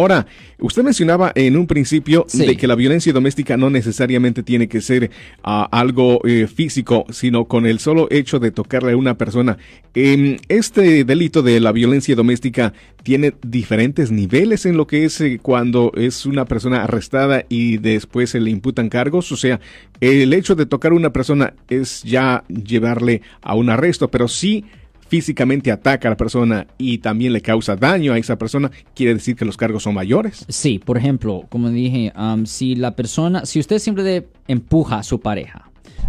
Ahora, usted mencionaba en un principio Sí. de que la violencia doméstica no necesariamente tiene que ser ah, algo eh, físico, sino con el solo hecho de tocarle a una persona. Em, este delito de la violencia doméstica tiene diferentes niveles en lo que es eh, cuando es una persona arrestada y después se le imputan cargos. O sea, el hecho de tocar a una persona es ya llevarle a un arresto, pero sí físicamente ataca a la persona y también le causa daño a esa persona, quiere decir que los cargos son mayores. Sí, por ejemplo, como dije, um, si la persona, si usted siempre empuja a su pareja,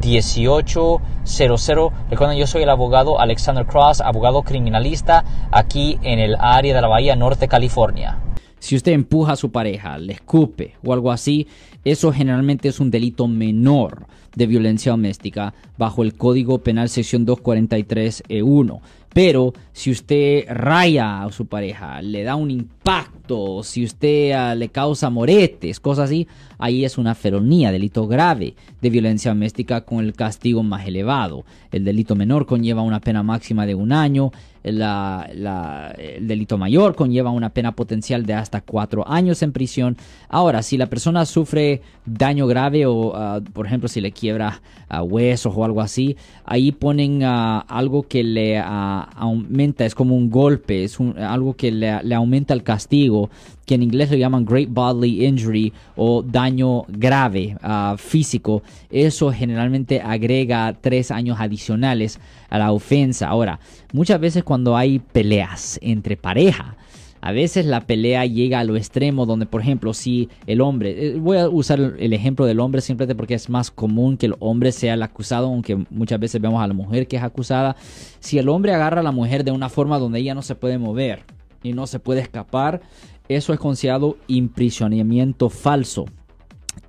1-800-530-1800. Recuerden, yo soy el abogado Alexander Cross, abogado criminalista aquí en el área de la Bahía Norte, California. si usted empuja a su pareja, le escupe o algo así, eso generalmente es un delito menor de violencia doméstica bajo el Código Penal sección 243E1. Pero si usted raya a su pareja, le da un impacto, si usted ah, le causa moretes, cosas así, ahí es una felonía, delito grave de violencia doméstica con el castigo más elevado. El delito menor conlleva una pena máxima de un año, la- el delito mayor conlleva una pena potencial de hasta cuatro años en prisión. Ahora, si la persona sufre daño grave o, ah, por ejemplo, si le quiebra ah, huesos o algo así, ahí ponen ah, algo que le aumenta, es como un golpe, es un- algo que le aumenta el castigo, que en inglés le llaman great bodily injury o daño grave ah, físico. Eso generalmente agrega tres años adicionales a la ofensa. Ahora, muchas veces cuando hay peleas entre pareja, a veces la pelea llega a lo extremo donde, por ejemplo, si el hombre, eh, voy a usar el ejemplo del hombre simplemente porque es más común que el hombre sea el acusado, aunque muchas veces vemos a la mujer que es acusada. Si el hombre agarra a la mujer de una forma donde ella no se puede mover y no se puede escapar, eso es considerado imprisionamiento falso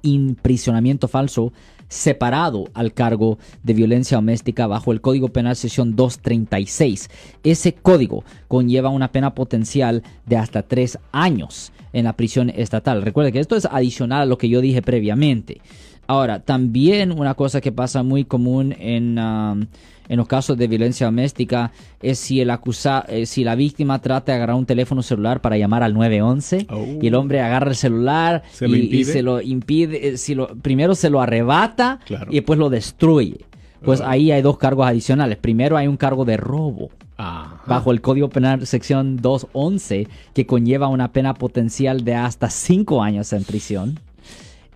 imprisionamiento falso separado al cargo de violencia doméstica bajo el Código Penal sección 236. Ese código conlleva una pena potencial de hasta tres años en la prisión estatal. Recuerde que esto es adicional a lo que yo dije previamente. Ahora, también una cosa que pasa muy común en, um, en los casos de violencia doméstica es si el acusa, eh, si la víctima trata de agarrar un teléfono celular para llamar al 911 Oh. y el hombre agarra el celular ¿Se lo y, se lo impide, eh, si lo, primero se lo arrebata Claro. y después lo destruye. Pues Ah. ahí hay dos cargos adicionales. Primero hay un cargo de robo Ajá. bajo el Código Penal sección 211 que conlleva una pena potencial de hasta cinco años en prisión.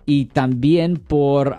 Y también por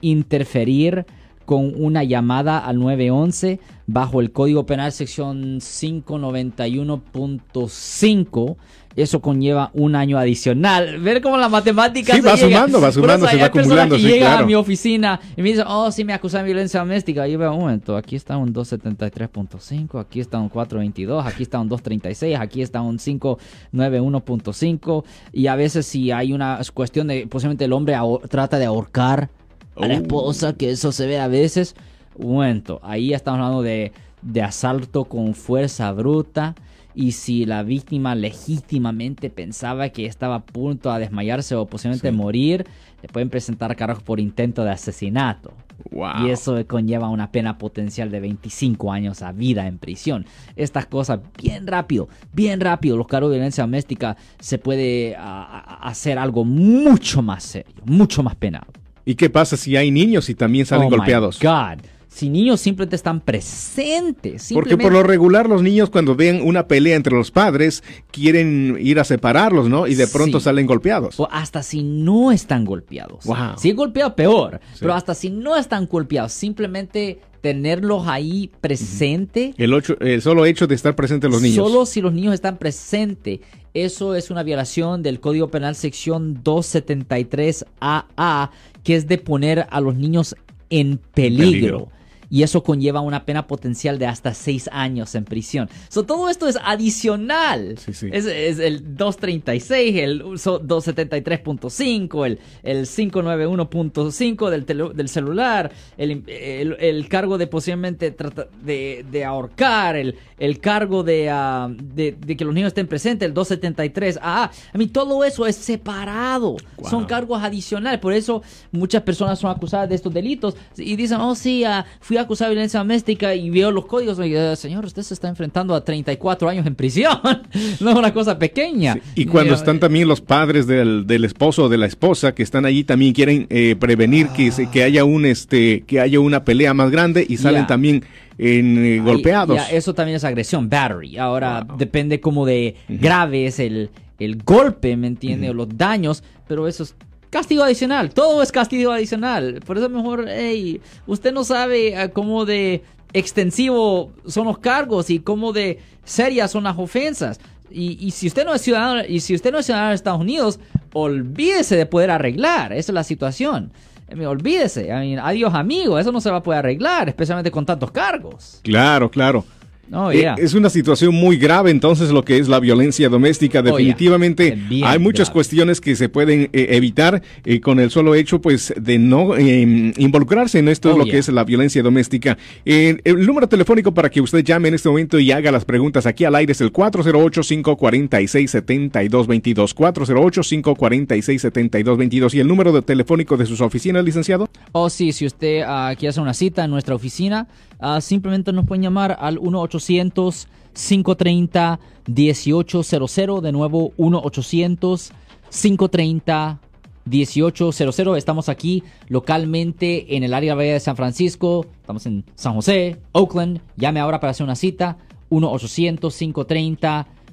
interferir con una llamada al 911 bajo el Código Penal sección 591.5. Eso conlleva un año adicional. Ver cómo la matemática Sí, va sumando, va sumando, se va acumulando, que sí, llegan claro. a mi oficina y me dicen, oh, sí, me acusan de violencia doméstica. Y yo veo, un momento, aquí está un 273.5, aquí está un 422, aquí está un 236, aquí está un 591.5. Y a veces si hay una cuestión de, posiblemente el hombre trata de ahorcar a la Oh. esposa, que eso se ve a veces. Momento, ahí estamos hablando de, de asalto con fuerza bruta. Y si la víctima legítimamente pensaba que estaba a punto a desmayarse o posiblemente Sí. morir, le pueden presentar cargos por intento de asesinato. Wow. Y eso conlleva una pena potencial de 25 años a vida en prisión. Estas cosas, bien rápido, bien rápido, los cargos de violencia doméstica se puede ah, ah, hacer algo mucho más serio, mucho más penado. ¿Y qué pasa si hay niños y también salen Oh my golpeados? God. Si niños simplemente están presentes. Porque por lo regular los niños cuando ven una pelea entre los padres quieren ir a separarlos, ¿no? Y de pronto Sí. salen golpeados. O hasta si no están golpeados. Wow. Si es golpeado, peor. Sí. Pero hasta si no están golpeados, simplemente tenerlos ahí presente. El, ocho- el solo hecho de estar presentes los niños. Solo si los niños están presentes. Eso es una violación del Código Penal sección 273AA, que es de poner a los niños en peligro. Peligro. Y eso conlleva una pena potencial de hasta seis años en prisión. So, todo esto es adicional. Es, el 236, el 273.5, el, el 591.5 del, del celular, el, el, cargo de posiblemente de, de ahorcar, el, el cargo ah, de, de, que los niños estén presentes, el 273. Ah, a mí todo eso es separado. Son cargos adicionales. Por eso muchas personas son acusadas de estos delitos y dicen, oh sí, uh, fui acusado de violencia doméstica y veo los códigos. Y, uh, Señor, usted se está enfrentando a 34 años en prisión. no es una cosa pequeña. Y cuando están también los padres del, del, esposo o de la esposa que están allí también quieren eh, prevenir que, que haya un este que haya una pelea más grande y salen también en eh, golpeados. eso también es agresión, battery. Ahora depende como de grave es el, el golpe, ¿me entiende? O los daños, pero eso es castigo adicional. Todo es castigo adicional. Por eso mejor, hey, usted no sabe ah, cómo de extensivo son los cargos y cómo de serias son las ofensas. Y, si usted no es ciudadano y si usted no es ciudadano de Estados Unidos, olvídese de poder arreglar. Esa es la situación. Eh, olvídese, adiós amigo, eso no se va a poder arreglar, especialmente con tantos cargos. Claro, claro. Oh, eh, es una situación muy grave entonces lo que es la violencia doméstica. Oh, Definitivamente hay muchas cuestiones que se pueden eh, evitar eh, con el solo hecho pues de no em, involucrarse en esto oh, lo que es la violencia doméstica. el número telefónico para que usted llame en este momento y haga las preguntas aquí al aire es el 408-546-7222. 408-546-7222. ¿Y el número de telefónico de sus oficinas, licenciado? Oh, sí, si usted uh, quiere hacer una cita en nuestra oficina, uh, simplemente nos puede llamar al 18 1-800-530-1800. De nuevo, 1-800-530-1800. Estamos aquí localmente en el área de San Francisco. Estamos en San José, Oakland. Llame ahora para hacer una cita. 1-800-530-1800.